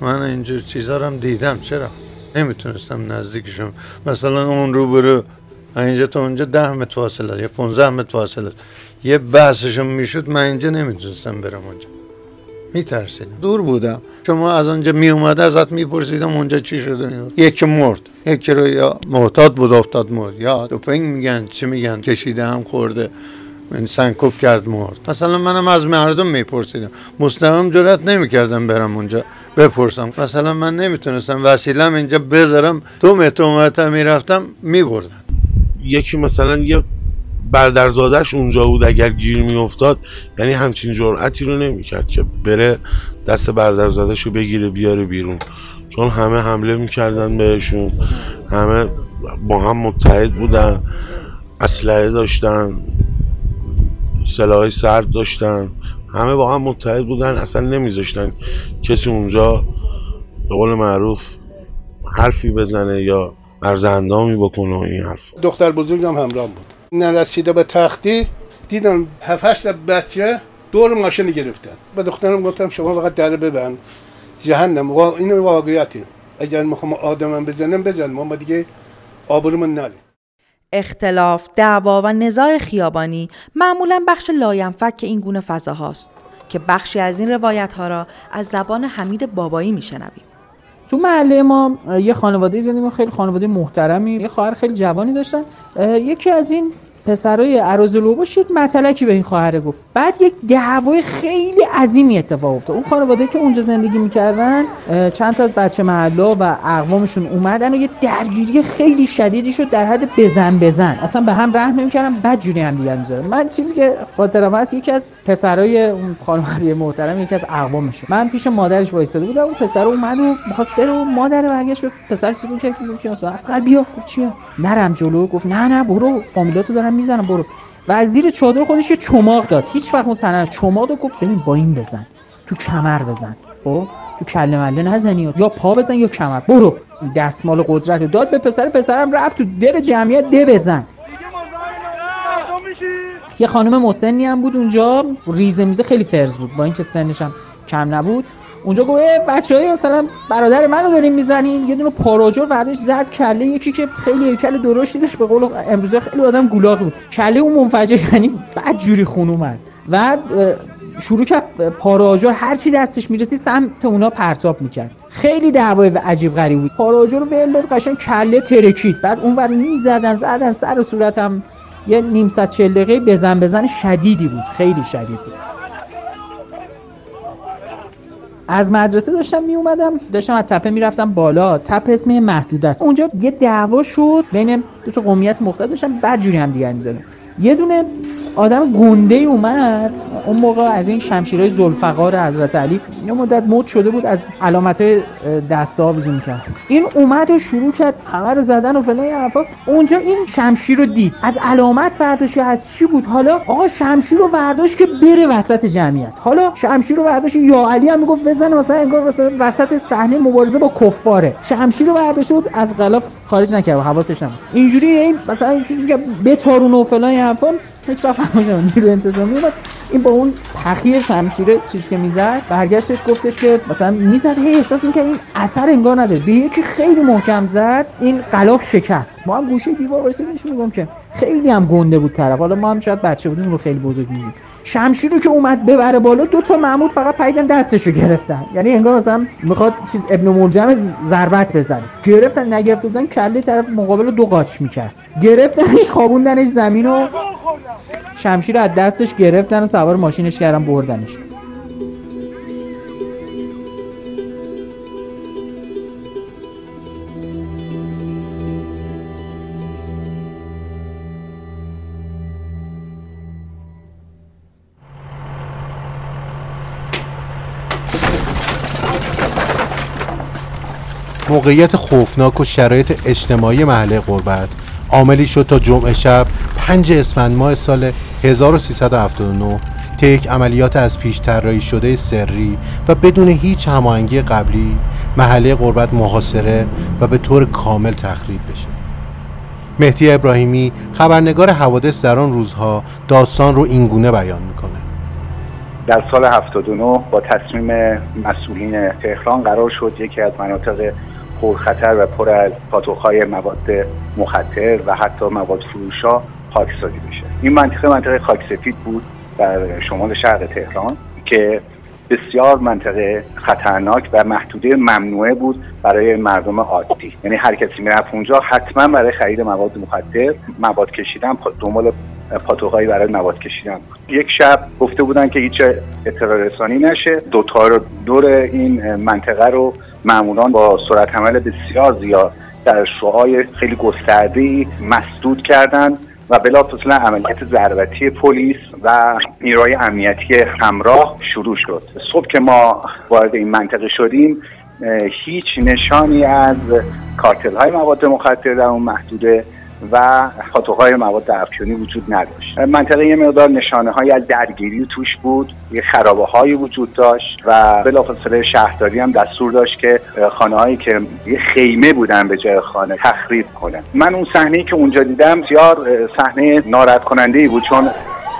من اینجور چیزا رو هم دیدم. چرا؟ نمی‌تونستم نزدیکشم مثلا اون روبرو اینجا تا اونجا ده متر فاصله یا 15 متر فاصله یه بحثشون می‌شد من اینجا نمی‌تونستم برم اونجا. میترسیدم. دور بودم. شما از اونجا می اومده ازت میپرسیدم اونجا چی شده یکی مرد. یکی رو یا معتاد بود افتاد مرد. یا دوپنگ میگن چی میگن؟ کشیده هم خورده. سنکوب کرد مرد. مثلا منم از مردم میپرسیدم. مستقیم جرات نمی‌کردم برم اونجا بپرسم. مثلا من نمی‌تونستم وسیلم اینجا بذارم. دو متر اومدم می‌رفتم میبردن. یکی مثلا یه بردرزادش اونجا بود اگر گیر میافتاد. یعنی همچین جرأتی رو نمی‌کرد که بره دست بردرزادش رو بگیره بیاره بیرون. چون همه حمله می‌کردن بهشون. همه با هم متحد بودن. اسلحه داشتن. سلاح سرد داشتن. همه با هم متحد بودن اصلا نمیذاشتن کسی اونجا به قول معروف حرفی بزنه یا عرض اندامی بکنه و این حرف دختر بزرگم همراه بود. نرسیده به تختی دیدم هفت بچه دور ماشین گرفتن. به دخترم گفتم شما فقط در ببند. جهنم. این واقعیتی اگر می‌خوام آدمم بزنم بزنم ما دیگه آبرومون نریم. اختلاف، دعوا و نزاع خیابانی معمولا بخش لاینفک این گونه فضاهاست که بخشی از این روایت ها را از زبان حمید بابایی میشنویم. تو محله ما یه خانواده زندگی خیلی خانواده محترمی یه خواهر خیلی جوانی داشتن یکی از این پسرای اراذل اوباش یک متلکی به این خواهره گفت. بعد یک دعوای خیلی عظیمی اتفاق افتاد. اون خانواده که اونجا زندگی می‌کردن چند تا از بچه محلا و اقوامشون اومدن و یه درگیری خیلی شدیدی شد در حد بزن بزن. اصلا به هم رحم نمی‌کردن بد جوری هم دیگر من چیزی که خاطرم هست یکی از پسرای اون خانواده محترم یکی از اقوامشون. من پیش مادرش وایساده بودم اون پسر اومد و می‌خواست بره و مادر برگشت به پسر سیدون که اصلا بیا چیه؟ نرم جلو گفت نه نه برو فامیلاتو دارم می‌زنم برو. و از زیر چادر خودش یه چماق داد. هیچ وقت اون سنه چماق رو گفت ببین با این بزن. تو کمر بزن. خب؟ تو کله مله نزنی. یا پا بزن یا کمر. برو. دستمال قدرت داد به پسر. پسرم رفت تو دل جمعیت ده بزن. یه خانم مسنی هم بود اونجا. ریزه میزه خیلی فرز بود. با اینکه سنش هم کم نبود. اونجا گفت بچه های مثلا برادر منو داریم می‌زنین یه دونه پاراجور وردش زد کله یکی که خیلی هیکل درشتی داشت به قول امروزه خیلی آدم گولاق بود. کله اون منفجر یعنی بعد جوری خون اومد. و شروع کرد پاراجور هر چی دستش می‌رسید سمت اونا پرتاب می‌کرد. خیلی دعوای عجیب غریب بود. پاراجور رو ول قشنگ کله ترکید. بعد اون ور می‌زدن زدن سر و صورتم. یه نیم ساعت 40 دقیقه بزن بزن شدیدی بود خیلی شدید بود. از مدرسه داشتم می اومدم داشتم از تپه می‌رفتم بالا. تپه اسم محدود است. اونجا یه دعوا شد بین دو تا قومیت مختلف داشتم بعد جوری هم دیگر می‌زدن. یه دونه آدم گنده اومد. اون موقع از این شمشیرهای زلفقار حضرت علی یه مدت مد شده بود از علامت دست آویزون کرد. این اومد و شروع کرد همه رو زدن و فلان حرفا. اونجا این شمشیر رو دید. از علامت برداشت از چی بود؟ حالا آقا شمشیر رو برداشت که بره وسط جمعیت. حالا شمشیر رو برداشت یا علی هم می‌گفت بزنه مثلا انگار وسط صحنه مبارزه با کفاره. شمشیر رو برداشت بود از غلاف خارج نکرد حواسش نبود. اینجوری این مثلا اینجوری بتارون و فلان حرفا هیچ وقت فهمیدم نیرو انتظامی اومد این با اون پخی شمشیر چیزی که می‌زد برگشتش گفتش که مثلا می‌زد هی احساس می‌کرد این اثر انگار نداره. به یکی خیلی محکم زد این قلاف شکست. ما هم گوشه دیوار وایسیدیم میگم که خیلی هم گنده بود طرف. حالا ما هم شاید بچه بودیم رو خیلی بزرگ میگیم شمشیر رو که اومد ببره بالا دو تا معمول فقط پیدن دستش رو گرفتن. یعنی انگار مثلا می‌خواد چیز ابن ملجم ضربت بزنه. گرفتن نگرفته بودن کله طرف مقابل دو قاچ می‌کرد. گرفتنش خوابوندنش زمین و شمشیر از دستش گرفتن و سوار ماشینش کردن بردنش. موقعیت خوفناک و شرایط اجتماعی محله قربت عاملی شد تا جمعه شب 5 اسفند ماه سال 1379 که یک عملیات از پیش طراحی شده سری و بدون هیچ هماهنگی قبلی محله قربت محاصره و به طور کامل تخریب بشه. مهدی ابراهیمی خبرنگار حوادث در آن روزها داستان رو اینگونه بیان می‌کنه. در سال 79 با تصمیم مسئولین تهران قرار شد یکی از مناطق پرخطر و پر از پاتوخهای مواد مخدر و حتی مواد فروشا خاکسازی بشه. این منطقه منطقه خاکسفید بود در شمال شرق تهران که بسیار منطقه خطرناک و محدوده ممنوعه بود برای مردم عادی. یعنی هر کسی می‌رفت اونجا حتما برای خرید مواد مخدر مواد کشیدن دنبال پاتوقایی برای مواد کشیدن یک شب گفته بودن که هیچ اطلاع رسانی نشه. دوتا رو دور این منطقه رو معمولان با سرعت عمل بسیار زیاد در شعای خیلی گسترده مسدود کردن و بلافاصله عملیات ضربتی پلیس و نیروی امنیتی همراه شروع شد. صبح که ما وارد این منطقه شدیم هیچ نشانی از کارتل های مواد مخدر در اون محدوده و پاتوقهای مواد افیونی وجود نداشت. منطقه یه مقدار نشانه های از درگیری توش بود یه خرابه هایی وجود داشت و بلافاصله شهرداری هم دستور داشت که خانه هایی که یه خیمه بودن به جای خانه تخریب کنن. من اون صحنه که اونجا دیدم بسیار صحنه ناراحت کننده ای بود چون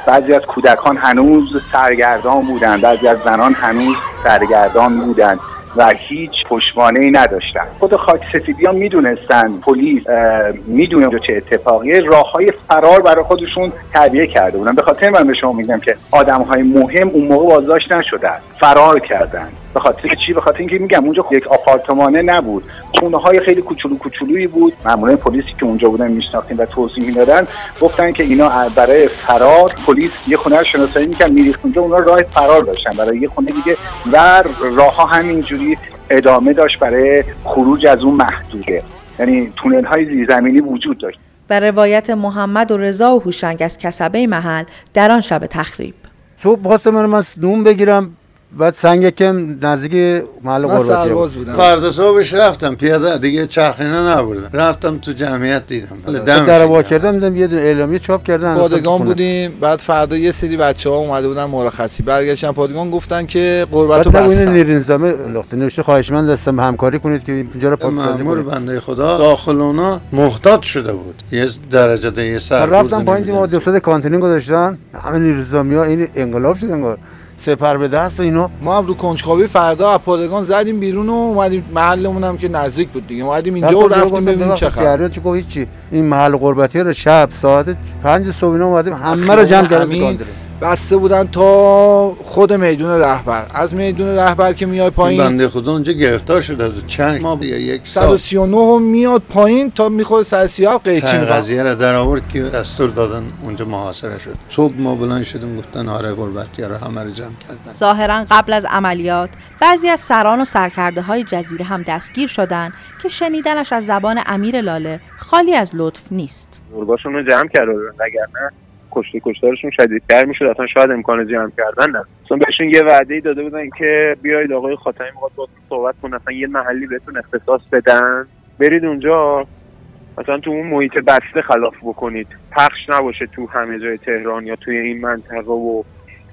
بعضی از کودکان هنوز سرگردان بودن بعضی از زنان هنوز سرگردان بودن. و هیچ پشتوانه ای نداشتن. خود خاک سفیدی ها می‌دونستن پلیس می‌دونه چه اتفاقی. راه های فرار برای خودشون تعبیه کرده بودن. به خاطر من به شما میگم که آدم های مهم اون موقع بازداشت نشدن فرار کردن. به خاطر چی؟ به خاطر اینکه میگم اونجا یک آپارتمانه نبود. خونه های خیلی کوچولو کوچولویی بود. ماموران پلیسی که اونجا بودن میشناختیم و توضیح می‌دادن. گفتن که اینا برای فرار پلیس یه خونه رو شناسایی می‌کرد میریخت. اونجا اونا راه فرار داشتن. برای یه خونه دیگه و راه ها همینجوری ادامه داشت برای خروج از اون محدوده. یعنی تونل های زیرزمینی وجود داشت. و روایت محمد و رضا و هوشنگ از کسبه محل در آن شب تخریب. صبح خواستم من نوم بگیرم. بعد سنگ کم نزدیک محل قربتی بودم. فردا صبحش رفتم. پیاده دیگه چخرینا نبردم رفتم تو جمعیت دیدم. در وا کردم دیدم یه دونه اعلامیه چاپ کردن. پادگان بودیم. بعد فردا یه سری بچه ها اومده بودن مرخصی. برگشتن پادگان گفتن که قربتو بستن. نیرین نظام لخت نوشته خواهش من دستم همکاری کنید که اینجا رو پاک بنده خدا داخل اونا محتاط شده بود. یه درجه یه سر رفتم پایین ما دوستاد کانتینین گذاشتن. همه نیرزامی ها این انقلاب شد انگار. سپر به دست و اینو ما هم رو کنجکاوی فردا از پادگان زدیم بیرون و اومدیم محلمون هم که نزدیک بود دیگه. اومدیم اینجا و رفتیم ببینیم چه خبره چی گفت؟ چی این محل قربتی رو شب ساعت 5 صبح اومدیم همه رو جمع کردیم. بسته بودن تا خود میدون رهبر. از میدون رهبر که میاد پایین بنده خدا اونجا گرفتار شده بود چند ما یک 139 میاد پایین تا می‌خوره سر سیاه. قیچی قضیه را در آورد که دستور دادن اونجا محاصره شد. صبح ما بلند شدیم گفتن آره قربتی رو همه رو جمع کردن. ظاهرا قبل از عملیات بعضی از سران و سرکرده های جزیره هم دستگیر شدن که شنیدنش از زبان امیر لاله خالی از لطف نیست. رو جمع کرده وگرنه کشته کشتارشون شدیدتر می‌شد. اصلا شاید امکان جمع کردن نه. چون بهشون یه وعده داده بودن که بیاید آقای خاتمی می‌خواد باهاتون صحبت کنه. اصلا یه محلی بهتون اختصاص بدن. برید اونجا. مثلا تو اون محیط بسته خلاف بکنید. پخش نباشه تو همه جای تهران یا توی این منطقه و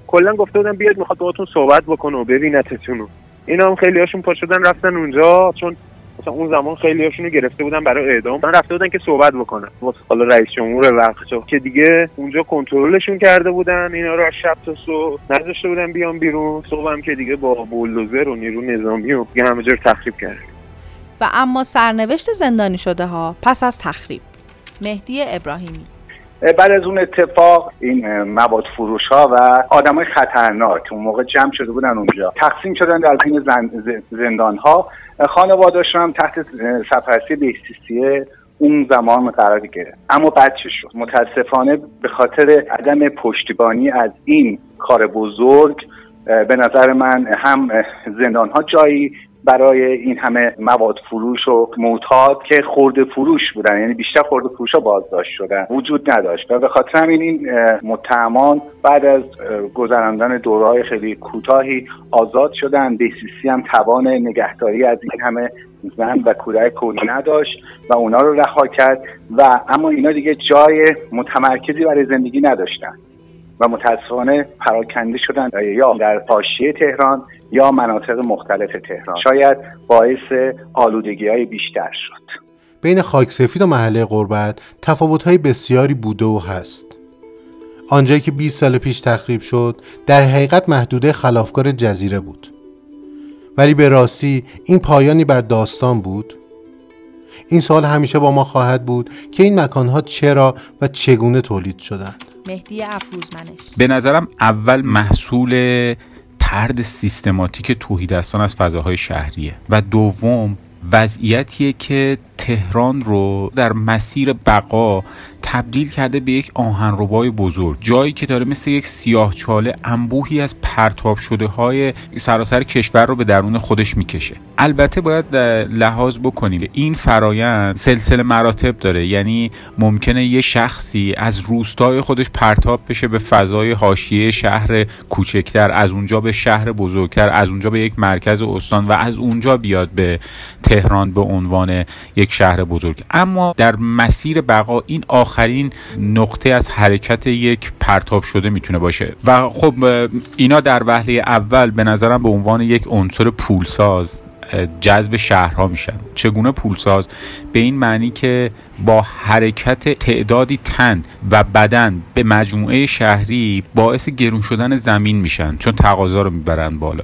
کلا گفته بودن بیاید می‌خواد باهاتون صحبت بکنه و ببینتتون. اینا هم خیلی هاشون پا شدن رفتن اونجا. چون مثلا اون زمان خیلی هاشونو گرفته بودن برای اعدام. من رفته بودن که صحبت بکنن. واسه حالا رئیس جمهور وقتشو که دیگه اونجا کنترلشون کرده بودن. اینا رو از شب تا صبح نذاشته بودن بیان بیرون. صبح هم که دیگه با بولدوزر و نیرو نظامی و دیگه همه جا تخریب کرد و اما سرنوشت زندانی شده ها پس از تخریب. مهدی ابراهیمی. بعد از اون اتفاق این مواد فروش ها و آدم های خطرناک اون موقع جمع شده بودن اونجا. تقسیم شدن در بین زندان ها خانوادهشون هم تحت سرپرستی بهسیسیه اون زمان قرار گرفت. اما بعد چه شد؟ متاسفانه به خاطر عدم پشتیبانی از این کار بزرگ به نظر من هم زندان ها جایی برای این همه مواد فروش و معتاد که خورده فروش بودن یعنی بیشتر خورده فروش ها بازداشت شدن وجود نداشت. و به خاطر همین این متهمان بعد از گذراندن دورهای خیلی کوتاهی آزاد شدن. بیسیسی هم توان نگهداری از این همه زن و کودک کولی نداشت و اونا رو رها کرد. و اما اینا دیگه جای متمرکزی برای زندگی نداشتن و متاسفانه پراکنده شدن. یا در حاشیه تهران یا مناطق مختلف تهران. شاید باعث آلودگی های بیشتر شد. بین خاک سفید و محله قربت تفاوت های بسیاری بوده و هست. آنجایی که 20 سال پیش تخریب شد در حقیقت محدوده خلافکار جزیره بود. ولی به راستی این پایانی بر داستان بود. این سال همیشه با ما خواهد بود که این مکانها چرا و چگونه تولید شدند. مهدی افروزمنش. به نظرم اول محصول ترد سیستماتیک توهیدستان از فضاهای شهریه. و دوم وضعیتیه که تهران رو در مسیر بقا تبدیل کرده به یک آهنربای بزرگ. جایی که داره مثل یک سیاه چاله انبوهی از پرتاب شده های سراسر کشور رو به درون خودش می‌کشه. البته باید لحاظ بکنیم. این فرایند سلسله مراتب داره. یعنی ممکنه یه شخصی از روستای خودش پرتاب بشه به فضای حاشیه شهر کوچکتر از اونجا به شهر بزرگتر از اونجا به یک مرکز استان و از اونجا بیاد به تهران به عنوان یک شهر بزرگ. اما در مسیر بقا این آخرین نقطه از حرکت یک پرتاب شده می‌تونه باشه. و خب اینا در وهله اول به نظرم به عنوان یک عنصر پولساز جذب شهرها میشن. چگونه پولساز؟ به این معنی که با حرکت تعدادی تن و بدن به مجموعه شهری باعث گرون شدن زمین میشن. چون تقاضا رو می‌برن بالا.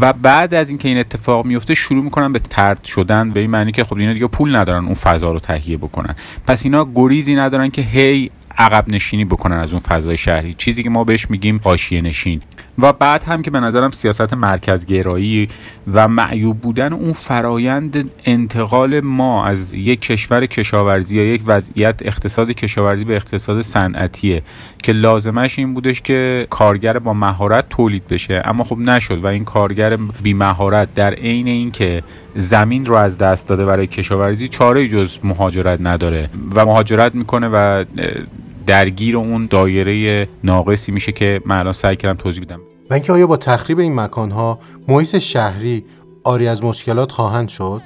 و بعد از اینکه این اتفاق میفته شروع می‌کنن به ترد شدن به این معنی که خب اینا دیگه پول ندارن اون فضا رو تهیه بکنن. پس اینا گریزی ندارن که هی عقب نشینی بکنن از اون فضای شهری. چیزی که ما بهش میگیم حاشیه نشین. و بعد هم که به نظرم سیاست مرکزگرایی و معیوب بودن اون فرایند انتقال ما از یک کشور کشاورزی یا یک وضعیت اقتصاد کشاورزی به اقتصاد صنعتیه که لازمش این بودش که کارگر با مهارت تولید بشه. اما خب نشد و این کارگر بی مهارت در عین اینکه زمین رو از دست داده برای کشاورزی چاره جز مهاجرت نداره و مهاجرت می‌کنه و درگیر اون دایره ناقصی میشه که من الان سعی کردم توضیح بدم. و اینکه آیا با تخریب این مکانها محیط شهری آری از مشکلات خواهند شد؟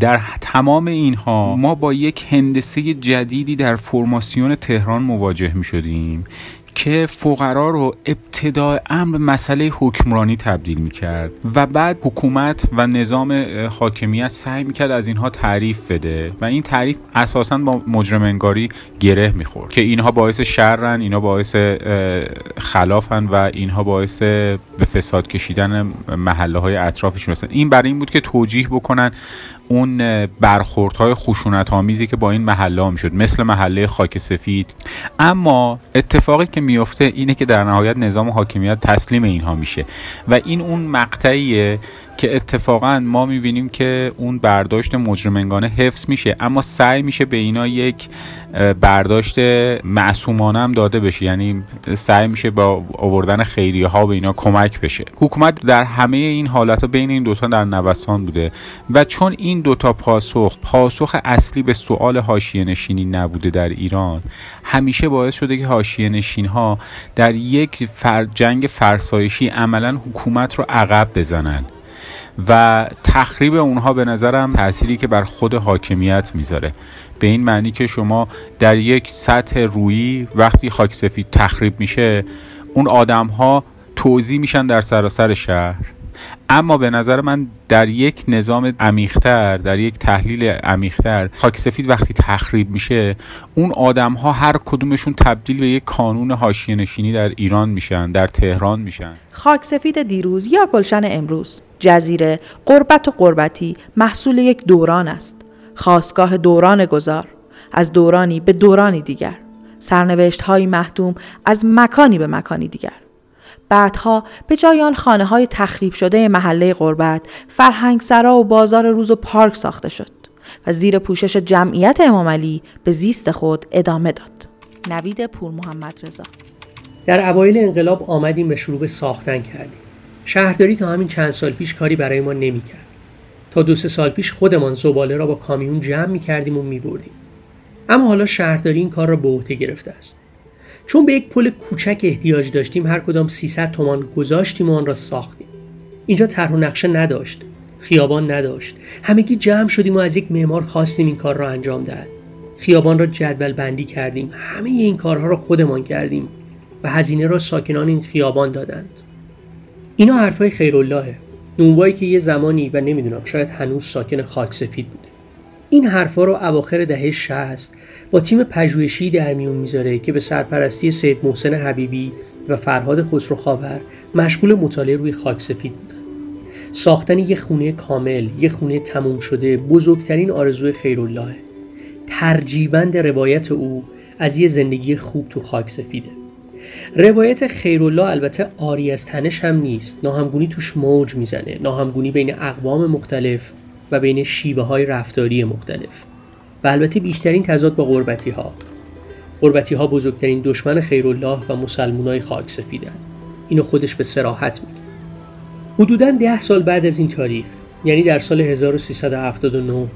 در تمام اینها ما با یک هندسه جدیدی در فرماسیون تهران مواجه می شدیم که فقرا رو ابتدای امر مسئله حکمرانی تبدیل می کرد و بعد حکومت و نظام حاکمیت سعی می کرد از اینها تعریف بده و این تعریف اساسا با مجرم انگاری گره می خورد که اینها باعث شرن اینها باعث خلافن و اینها باعث به فساد کشیدن محله های اطرافشون هستن. این برای این بود که توجیه بکنن اون برخوردهای خشونت آمیزی که با این محله می‌شد مثل محله خاک سفید. اما اتفاقی که میفته اینه که در نهایت نظام حاکمیت تسلیم اینها میشه. و این اون مقطعیه که اتفاقا ما می‌بینیم که اون برداشت مجرمنگانه حفظ میشه اما سعی میشه به اینا یک برداشت معصومانه هم داده بشه. یعنی سعی میشه با آوردن خیریه ها به اینا کمک بشه. حکومت در همه این حالت ها بین این دوتا در نوسان بوده و چون این دوتا پاسخ پاسخ اصلی به سوال حاشیه نشینی نبوده در ایران همیشه باعث شده که حاشیه نشین ها در یک فر جنگ فرسایشی عملا حکومت رو عقب بزنن. و تخریب اونها به نظرم تأثیری که بر خود حاکمیت می‌ذاره. به این معنی که شما در یک سطح رویی وقتی خاک سفید تخریب میشه اون آدم ها توضیح میشن در سراسر شهر. اما به نظر من در یک نظام عمیقتر در یک تحلیل عمیقتر خاک سفید وقتی تخریب میشه اون آدم ها هر کدومشون تبدیل به یک کانون حاشیه نشینی در ایران میشن در تهران میشن. خاک سفید دیروز یا گلشن امروز جزیره قربت و قربتی محصول یک دوران است. خواستگاه دوران گذار از دورانی به دورانی دیگر. سرنوشت های محدوم از مکانی به مکانی دیگر. بعدها به جای آن خانه های تخریب شده محله غربت فرهنگ سرا و بازار روز و پارک ساخته شد و زیر پوشش جمعیت امام علی به زیست خود ادامه داد. نوید پور محمد رضا در اوایل انقلاب آمدیم به شروع ساختن کردیم. شهرداری تا همین چند سال پیش کاری برای ما نمی‌کرد. تا دو سه سال پیش خودمان زباله را با کامیون جمع می کردیم و می بردیم. اما حالا شهرداری این کار را به عهده گرفته است. چون به یک پل کوچک احتیاج داشتیم هر کدام 300 تومان گذاشتیم و آن را ساختیم. اینجا طرح و نقشه نداشت. خیابان نداشت. همگی جمع شدیم و از یک معمار خواستیم این کار را انجام دهد. خیابان را جدول بندی کردیم. همه این کارها را خودمان کردیم و هزینه را ساکنان این خیابان دادند. اینا حرفای خیراللهه. نونوایی که یه زمانی و نمی‌دونم شاید هنوز ساکن خاک سفید بوده این حرفا رو اواخر دهه 60 با تیم پژوهشی در میون می‌ذاره که به سرپرستی سید محسن حبیبی و فرهاد خسرو خاور مشغول مطالعه روی خاک سفید بودن. ساختن یه خونه کامل یه خونه تموم شده بزرگترین آرزوی خیرالله ترجیبند روایت او از یه زندگی خوب تو خاک سفیده. روایت خیرالله البته آری از تنش هم نیست. ناهمگونی توش موج می‌زنه. ناهمگونی بین اقوام مختلف و بین شیوه های رفتاری مختلف. و البته بیشترین تضاد با غربتی ها غربتی ها بزرگترین دشمن خیرالله و های خاک سفیدن. اینو خودش به سراحت میگه. حدودا ده سال بعد از این تاریخ یعنی در سال 1379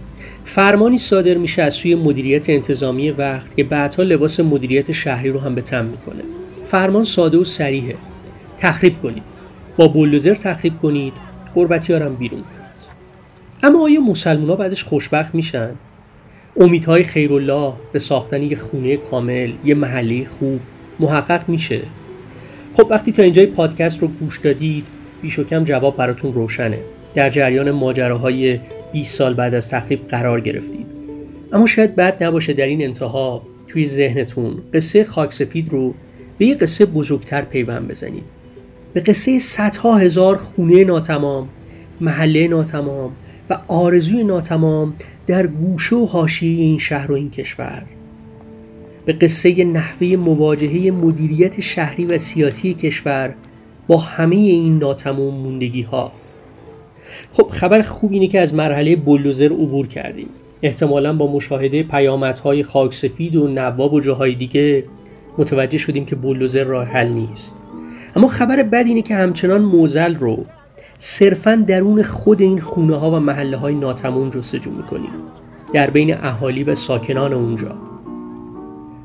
فرمانی صادر میشه از سوی مدیریت انتظامی وقت که بعدها لباس مدیریت شهری رو هم به تم می‌کنه. فرمان ساده و سریحه تخریب کنید. با بولدوزر تخریب کنید. قربتی هم بیرون اما آیا مسلمان ها بعدش خوشبخت میشن؟ امیدهای خیرالله به ساختن یه خونه کامل یه محله خوب محقق میشه؟ خب وقتی تا اینجای پادکست رو گوش دادید بیش کم جواب براتون روشنه. در جریان ماجراهای 20 سال بعد از تخریب قرار گرفتید. اما شاید بد نباشه در این انتها توی ذهنتون قصه خاکسفید رو به یه قصه بزرگتر پیوند بزنید. به قصه صدها هزار خونه ناتمام محله ناتمام و آرزوی ناتمام در گوشه و حاشیه این شهر و این کشور. به قصه نحوه مواجهه مدیریت شهری و سیاسی کشور با همه این ناتمام موندگی ها خب خبر خوب اینه که از مرحله بلوزر عبور کردیم. احتمالا با مشاهده پیامدهای خاک سفید و نواب و جاهای دیگه متوجه شدیم که بولدوزر راه حل نیست. اما خبر بد اینه که همچنان موزل رو صرفا درون خود این خونه ها و محله های ناتمون جستجو می‌کنیم. در بین اهالی و ساکنان اونجا.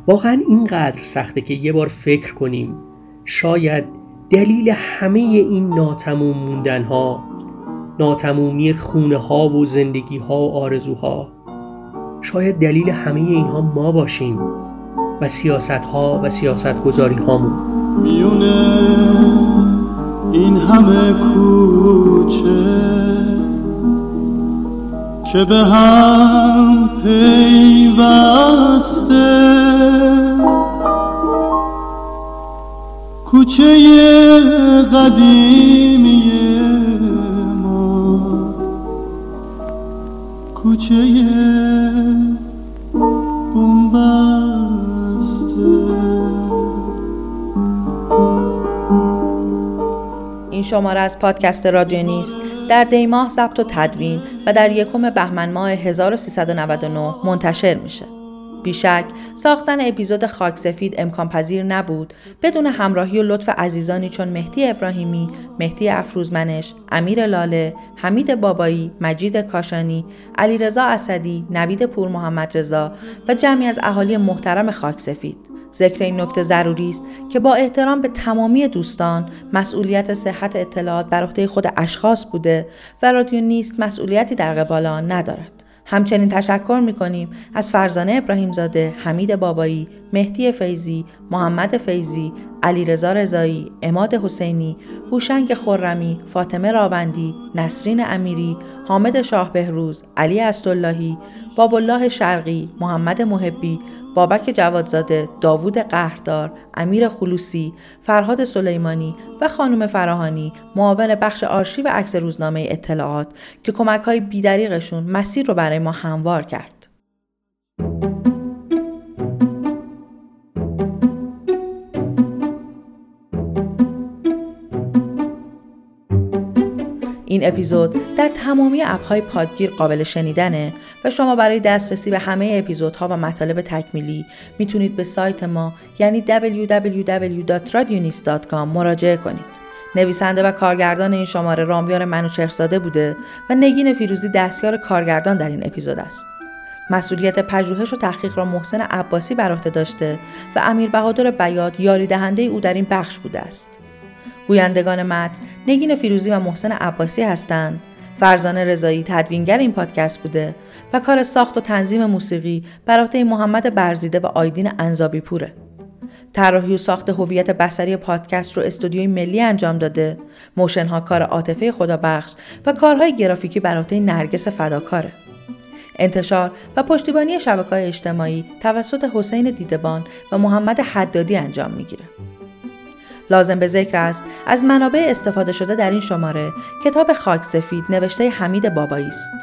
واقعا اینقدر سخته که یه بار فکر کنیم شاید دلیل همه این ناتموم موندن ها ناتمومی خونه ها و زندگی ها و آرزوها شاید دلیل همه اینها ما باشیم و سیاست ها و سیاست گذاری هامون میونه. این همه کوچه که به هم پیوسته. کوچه قدیمی ما کوچه این شماره از پادکست رادیو نیست در دیماه ضبط و تدوین و در یکم بهمن ماه 1399 منتشر میشه. بیشک ساختن اپیزود خاک سفید امکان پذیر نبود بدون همراهی و لطف عزیزانی چون مهدی ابراهیمی، مهدی افروزمنش، امیر لاله، حمید بابایی، مجید کاشانی، علیرضا اسدی، نوید پور محمد رضا و جمعی از اهالی محترم خاک سفید. ذکر این نکته ضروری است که با احترام به تمامی دوستان مسئولیت صحت اطلاعات بر عهده خود اشخاص بوده و رادیو نیست مسئولیتی در قبال آن ندارد. همچنین تشکر می کنیم از فرزانه ابراهیمزاده، حمید بابایی، مهدی فیزی، محمد فیزی، علیرضا رضایی، اماد حسینی، هوشنگ خرمی، فاطمه راوندی، نسرین امیری، حامد شاه بهروز، علی اسداللهی، باب الله شرقی، محمد محبی، بابک جوادزاده، داوود قهردار، امیر خلوسی، فرهاد سلیمانی و خانم فراهانی معاون بخش آرشیو عکس روزنامه اطلاعات که کمک های بیدریقشون مسیر رو برای ما هموار کرد. این اپیزود در تمامی اپهای پادگیر قابل شنیدنه و شما برای دسترسی به همه اپیزودها و مطالب تکمیلی می‌تونید به سایت ما یعنی www.radionis.com مراجعه کنید. نویسنده و کارگردان این شماره رامیار منوچرزاده بوده و نگین فیروزی دستیار کارگردان در این اپیزود است. مسئولیت پژوهش و تحقیق را محسن عباسی بر عهده داشته و امیر بهادر بیاد یاری دهنده او در این بخش بوده است. گویندگان متن نگین فیروزی و محسن عباسی هستند. فرزانه رضایی تدوینگر این پادکست بوده و کار ساخت و تنظیم موسیقی بر عهده محمد برزیده و آیدین انزابی پوره. طراحی و ساخت هویت بصری پادکست رو استودیوی ملی انجام داده موشن ها کار عاطفه خدا بخش و کارهای گرافیکی بر عهده نرگس فداکاره انتشار و پشتیبانی شبکه اجتماعی توسط حسین دیدبان و محمد حدادی انجام می‌گیره. لازم به ذکر است از منابع استفاده شده در این شماره کتاب خاک سفید نوشته حمید بابایی است.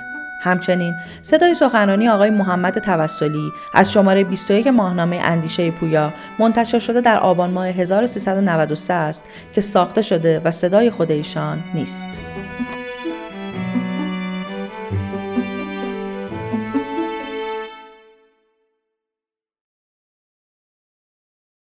همچنین صدای سخنرانی آقای محمد توسلی از شماره 21 ماهنامه اندیشه پویا منتشر شده در آبان ماه 1393 است که ساخته شده و صدای خود ایشان نیست.